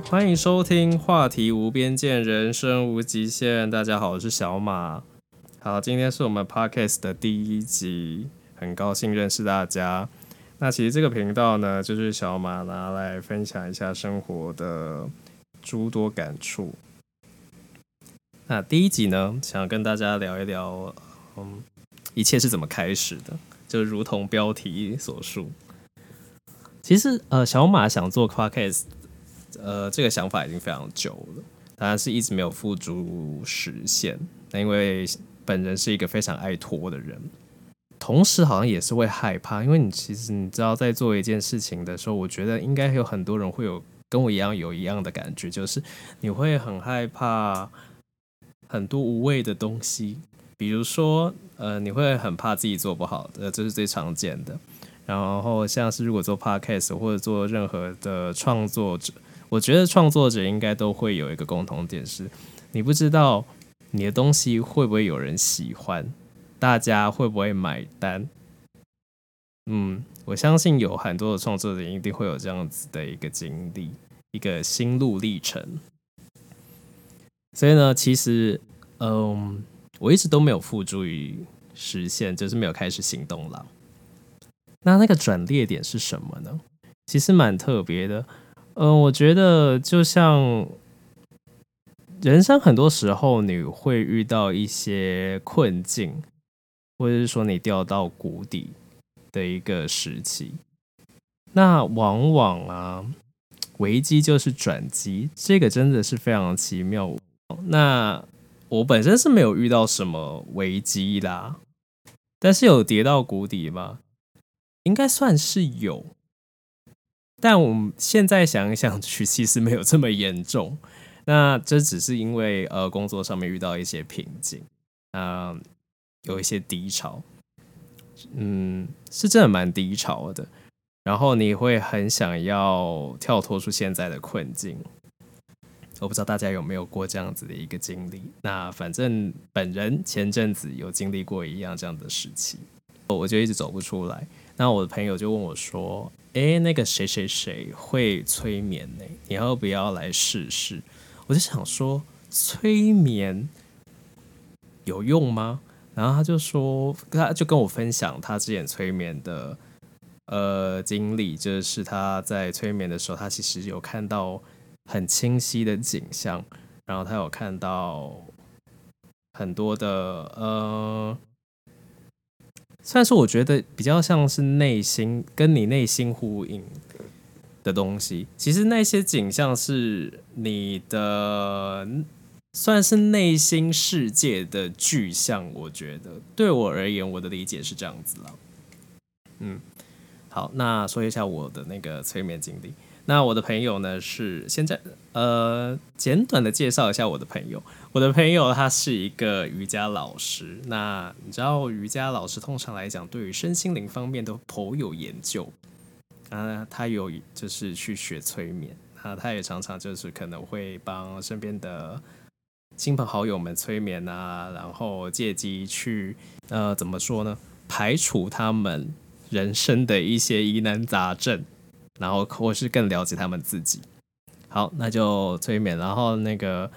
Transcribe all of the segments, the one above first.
欢迎收听话题无边界，人生无极限。大家好，我是小马。好，今天是我们 Podcast 的第一集，很高兴认识大家。那其实这个频道呢，就是小马拿来分享一下生活的诸多感触。那第一集呢，想跟大家聊一聊，嗯，一切是怎么开始的，就如同标题所述。其实，呃，小马想做 Podcast。呃，这个想法已经非常久了，当然是一直没有付诸实现。那因为本人是一个非常爱拖的人，同时好像也是会害怕，因为你其实你知道，在做一件事情的时候，我觉得应该有很多人会有跟我一样有一样的感觉，就是你会很害怕很多无谓的东西，比如说，呃，你会很怕自己做不好的，这是最常见的。然后像是如果做 podcast 或者做任何的创作者。我觉得创作者应该都会有一个共同点是，你不知道你的东西会不会有人喜欢，大家会不会买单。嗯，我相信有很多的创作者一定会有这样子的一个经历，一个心路历程。所以呢，其实，嗯，我一直都没有付诸于实现，就是没有开始行动了。那那个转捩点是什么呢？其实蛮特别的。嗯、我觉得就像人生很多时候你会遇到一些困境，或者是说你掉到谷底的一个时期，那往往啊，危机就是转机，这个真的是非常奇妙。那我本身是没有遇到什么危机啦，但是有跌到谷底吗？应该算是有。但我们现在想一想去，其实没有这么严重。那这只是因为呃工作上面遇到一些瓶颈，啊、有一些低潮，嗯，是真的蛮低潮的。然后你会很想要跳脱出现在的困境。我不知道大家有没有过这样子的一个经历。那反正本人前阵子有经历过一样这样的时期，我就一直走不出来。那我的朋友就问我说：“诶，那个谁谁谁会催眠呢？你要不要来试试？”我就想说，催眠有用吗？然后他就说，他就跟我分享他之前催眠的呃经历，就是他在催眠的时候，他其实有看到很清晰的景象，然后他有看到很多的呃。算是我觉得比较像是内心跟你内心呼应的东西。其实那些景象是你的，算是内心世界的具象。我觉得对我而言，我的理解是这样子了。嗯，好，那说一下我的那个催眠经历。那我的朋友呢，是现在呃，简短的介绍一下我的朋友。我的朋友他是一个瑜伽老师。那你知道瑜伽老师通常来讲，对于身心灵方面都颇有研究啊。他有就是去学催眠啊，他也常常就是可能会帮身边的亲朋好友们催眠啊，然后借机去呃怎么说呢，排除他们人生的一些疑难杂症。然后或是更了解他们自己。好，那就催眠。然后那个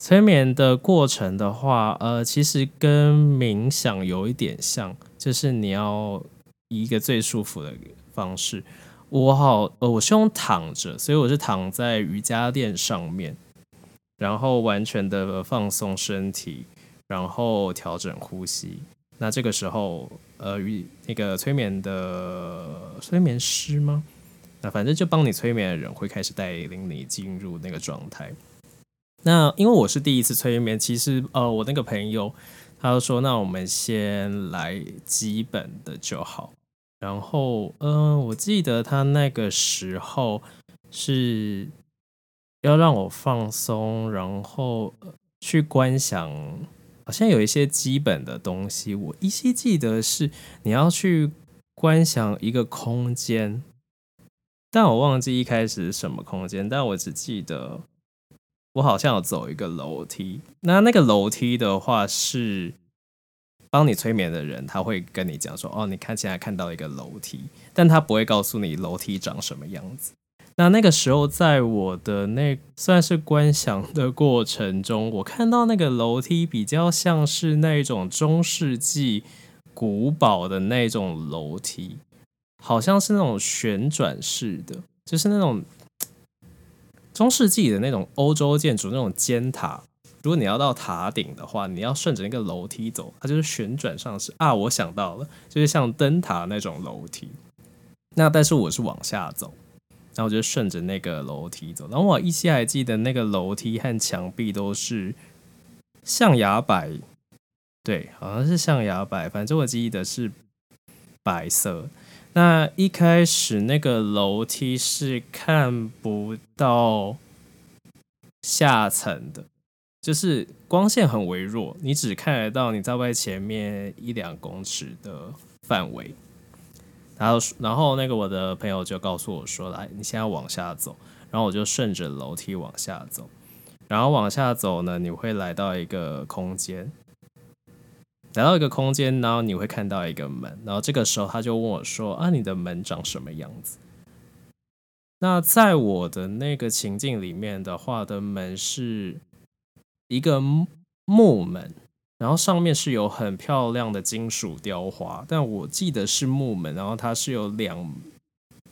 催眠的过程的话，呃，其实跟冥想有一点像，就是你要以一个最舒服的方式。我好，呃，我是用躺着，所以我是躺在瑜伽垫上面，然后完全的放松身体，然后调整呼吸。那这个时候，呃，与那个催眠的催眠师吗？那反正就帮你催眠的人会开始带领你进入那个状态。那因为我是第一次催眠，其实呃，我那个朋友他说，那我们先来基本的就好。然后嗯、我记得他那个时候是要让我放松，然后去观想，好像有一些基本的东西。我依稀记得是你要去观想一个空间。但我忘记一开始是什么空间，但我只记得我好像有走一个楼梯。那那个楼梯的话是帮你催眠的人，他会跟你讲说：“哦，你看现在看到一个楼梯，但他不会告诉你楼梯长什么样子。”那那个时候，在我的那算是观想的过程中，我看到那个楼梯比较像是那种中世纪古堡的那种楼梯，好像是那种旋转式的，就是那种中世纪的那种欧洲建筑那种尖塔。如果你要到塔顶的话，你要顺着那个楼梯走，它就是旋转上去啊！我想到了，就是像灯塔那种楼梯。那但是我是往下走。然后我就顺着那个楼梯走，然后我依稀还记得那个楼梯和墙壁都是象牙白，对，好像是象牙白，反正我记得是白色。那一开始那个楼梯是看不到下层的，就是光线很微弱，你只看得到你在外前面一两公尺的范围。然后，然后那个我的朋友就告诉我说：“来，你现在往下走。”然后我就顺着楼梯往下走。然后往下走呢，你会来到一个空间，来到一个空间，然后你会看到一个门。然后这个时候他就问我说：“啊，你的门长什么样子？”那在我的那个情境里面的话，的门是一个木门。然后上面是有很漂亮的金属雕花，但我记得是木门，然后它是有两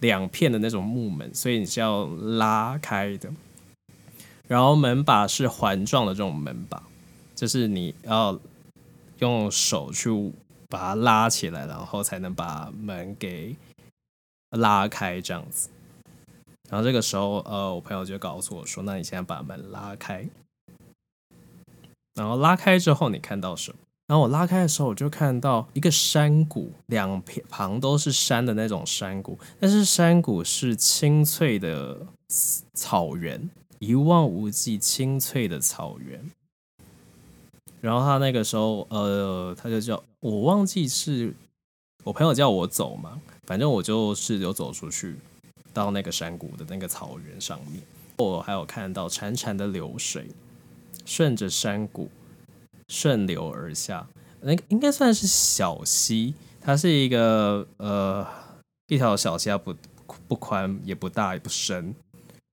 两片的那种木门，所以你是要拉开的。然后门把是环状的这种门把，就是你要用手去把它拉起来，然后才能把门给拉开这样子。然后这个时候，呃，我朋友就告诉我说：“那你现在把门拉开。”然后拉开之后，你看到什么？然后我拉开的时候，我就看到一个山谷，两旁都是山的那种山谷，但是山谷是青翠的草原，一望无际青翠的草原。然后他那个时候，呃，他就叫我忘记是我朋友叫我走嘛，反正我就是有走出去到那个山谷的那个草原上面，我还有看到潺潺的流水。顺着山谷顺流而下，那应该算是小溪，它是一个呃一条小溪，它不不宽也不大也不深，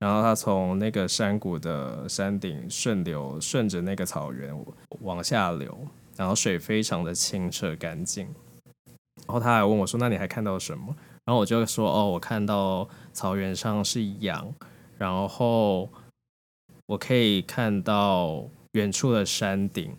然后它从那个山谷的山顶顺流，顺着那个草原往下流，然后水非常的清澈干净。然后他还问我说：“那你还看到什么？”然后我就说：“哦，我看到草原上是羊，然后。”我可以看到远处的山顶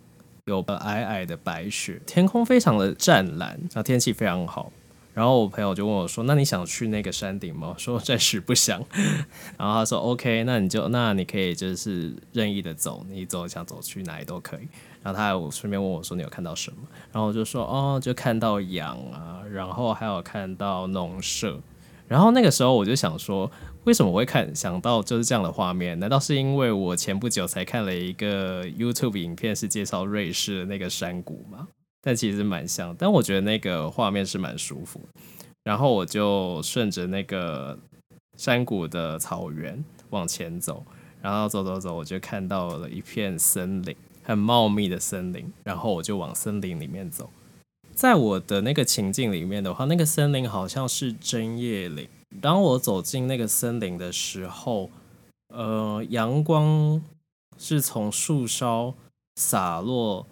有个皑皑的白雪，天空非常的湛蓝，然后天气非常好。然后我朋友就问我说：“那你想去那个山顶吗？” 我说：“暂时不想。”然后他说：“OK，那你就那你可以就是任意的走，你走想走去哪里都可以。”然后他还顺便问我说：“你有看到什么？”然后我就说：“哦，就看到羊啊，然后还有看到农舍。”然后那个时候我就想说。为什么我会看想到就是这样的画面？难道是因为我前不久才看了一个 YouTube 影片，是介绍瑞士的那个山谷吗？但其实蛮像，但我觉得那个画面是蛮舒服。然后我就顺着那个山谷的草原往前走，然后走走走，我就看到了一片森林，很茂密的森林。然后我就往森林里面走。在我的那个情境里面的话，那个森林好像是针叶林。当我走进那个森林的时候，呃，阳光是从树梢洒落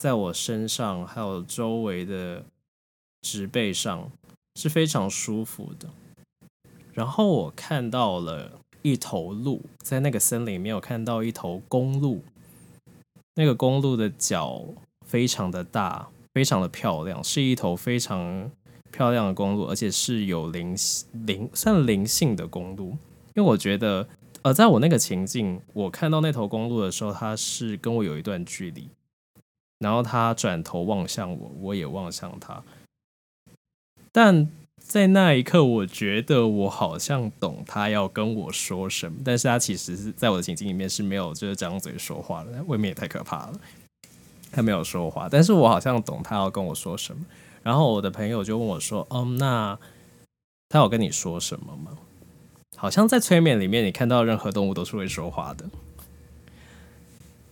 在我身上，还有周围的植被上，是非常舒服的。然后我看到了一头鹿，在那个森林里面，我看到一头公鹿，那个公鹿的脚非常的大，非常的漂亮，是一头非常。漂亮的公鹿，而且是有灵灵算灵性的公鹿，因为我觉得，呃，在我那个情境，我看到那头公鹿的时候，它是跟我有一段距离，然后他转头望向我，我也望向他，但在那一刻，我觉得我好像懂他要跟我说什么，但是他其实是在我的情境里面是没有就是张嘴说话的，未免也太可怕了，他没有说话，但是我好像懂他要跟我说什么。然后我的朋友就问我说：“嗯，那他有跟你说什么吗？好像在催眠里面，你看到任何动物都是会说话的。”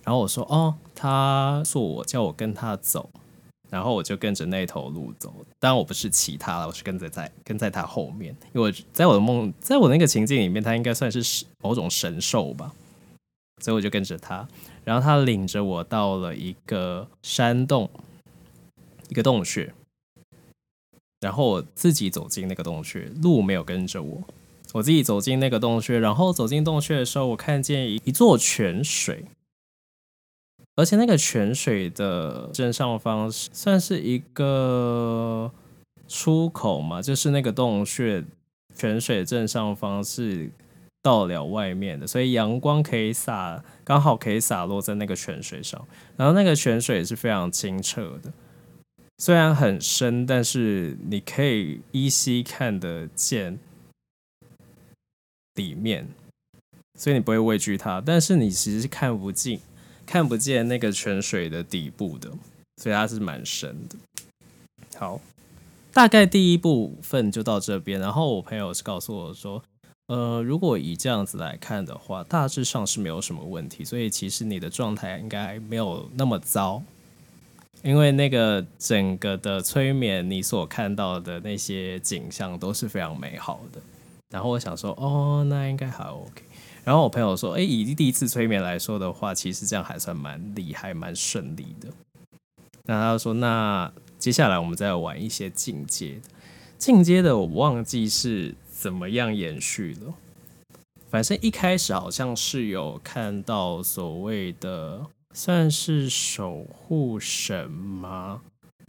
然后我说：“哦，他说我叫我跟他走，然后我就跟着那头鹿走，当然我不是骑它了，我是跟着在跟在它后面，因为在我的梦，在我那个情境里面，它应该算是某种神兽吧，所以我就跟着它，然后它领着我到了一个山洞，一个洞穴，然后我自己走进那个洞穴，鹿没有跟着我，我自己走进那个洞穴，然后走进洞穴的时候，我看见一一座泉水。而且那个泉水的正上方算是一个出口嘛，就是那个洞穴泉水正上方是到了外面的，所以阳光可以洒，刚好可以洒落在那个泉水上。然后那个泉水是非常清澈的，虽然很深，但是你可以依稀看得见里面，所以你不会畏惧它，但是你其实是看不进。看不见那个泉水的底部的，所以它是蛮深的。好，大概第一部分就到这边。然后我朋友是告诉我说，呃，如果以这样子来看的话，大致上是没有什么问题。所以其实你的状态应该没有那么糟，因为那个整个的催眠，你所看到的那些景象都是非常美好的。然后我想说，哦，那应该还 OK。然后我朋友说：“哎，以第一次催眠来说的话，其实这样还算蛮厉害、蛮顺利的。”那他说：“那接下来我们再玩一些进阶的，进阶的我忘记是怎么样延续了。反正一开始好像是有看到所谓的算是守护神吗？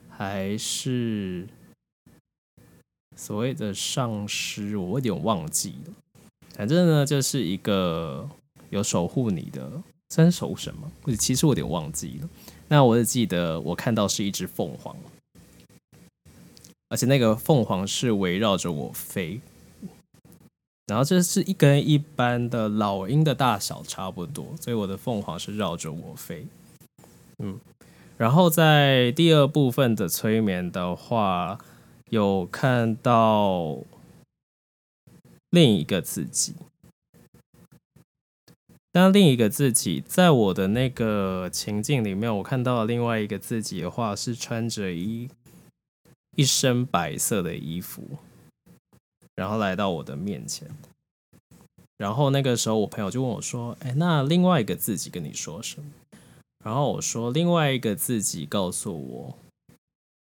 还是所谓的上师？我有点忘记了。”反正呢，就是一个有守护你的，算是守护神吗？其实我有点忘记了。那我只记得我看到是一只凤凰，而且那个凤凰是围绕着我飞。然后这是一跟一般的老鹰的大小差不多，所以我的凤凰是绕着我飞。嗯，然后在第二部分的催眠的话，有看到。另一个自己，当另一个自己在我的那个情境里面，我看到另外一个自己的话，是穿着一一身白色的衣服，然后来到我的面前。然后那个时候，我朋友就问我说：“哎，那另外一个自己跟你说什么？”然后我说：“另外一个自己告诉我，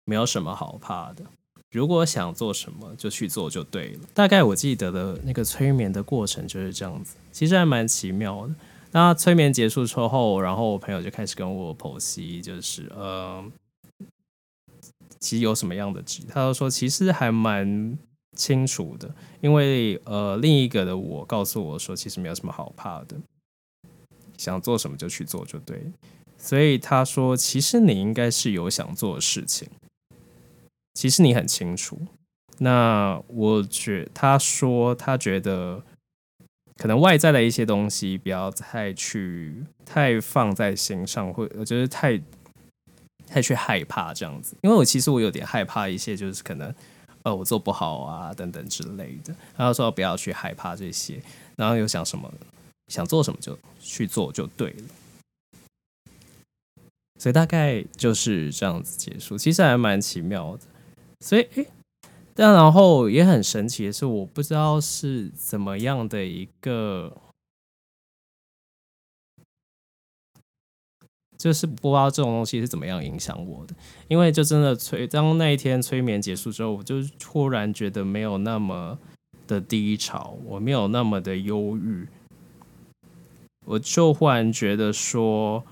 没有什么好怕的。”如果想做什么，就去做就对了。大概我记得的那个催眠的过程就是这样子，其实还蛮奇妙的。那催眠结束之后，然后我朋友就开始跟我剖析，就是呃，其实有什么样的机，他就说其实还蛮清楚的，因为呃，另一个的我告诉我说，其实没有什么好怕的，想做什么就去做就对。所以他说，其实你应该是有想做的事情。其实你很清楚，那我觉他说他觉得可能外在的一些东西不要太去太放在心上，或我觉得太太去害怕这样子，因为我其实我有点害怕一些，就是可能呃我做不好啊等等之类的。然后说不要去害怕这些，然后又想什么想做什么就去做就对了。所以大概就是这样子结束，其实还蛮奇妙的。所以，但然后也很神奇的是，我不知道是怎么样的一个，就是不知道这种东西是怎么样影响我的。因为就真的催，当那一天催眠结束之后，我就突然觉得没有那么的低潮，我没有那么的忧郁，我就忽然觉得说，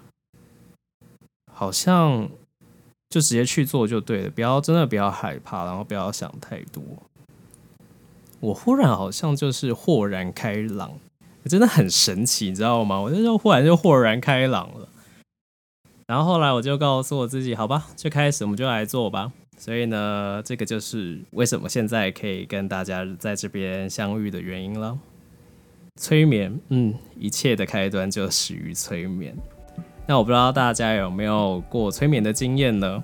好像。就直接去做就对了，不要真的不要害怕，然后不要想太多。我忽然好像就是豁然开朗，真的很神奇，你知道吗？我就忽然就豁然开朗了。然后后来我就告诉我自己，好吧，就开始我们就来做吧。所以呢，这个就是为什么现在可以跟大家在这边相遇的原因了。催眠，嗯，一切的开端就始于催眠。那我不知道大家有没有过催眠的经验呢？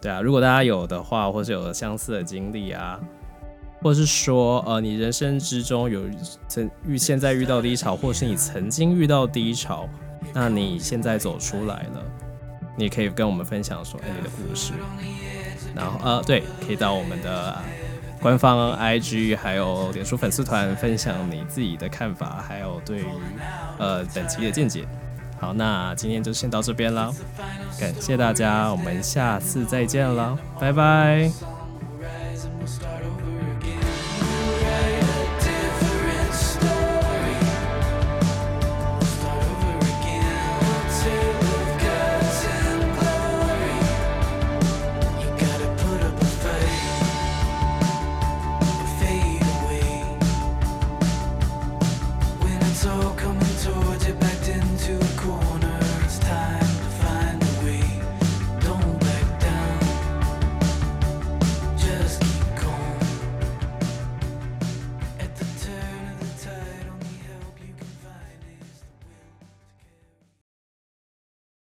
对啊，如果大家有的话，或是有相似的经历啊，或者是说，呃，你人生之中有曾遇现在遇到低潮，或是你曾经遇到低潮，那你现在走出来了，你可以跟我们分享说你的故事。然后，呃，对，可以到我们的官方 IG 还有脸书粉丝团分享你自己的看法，还有对于呃本期的见解。好那今天就先到这边了感谢大家我们下次再见了拜拜。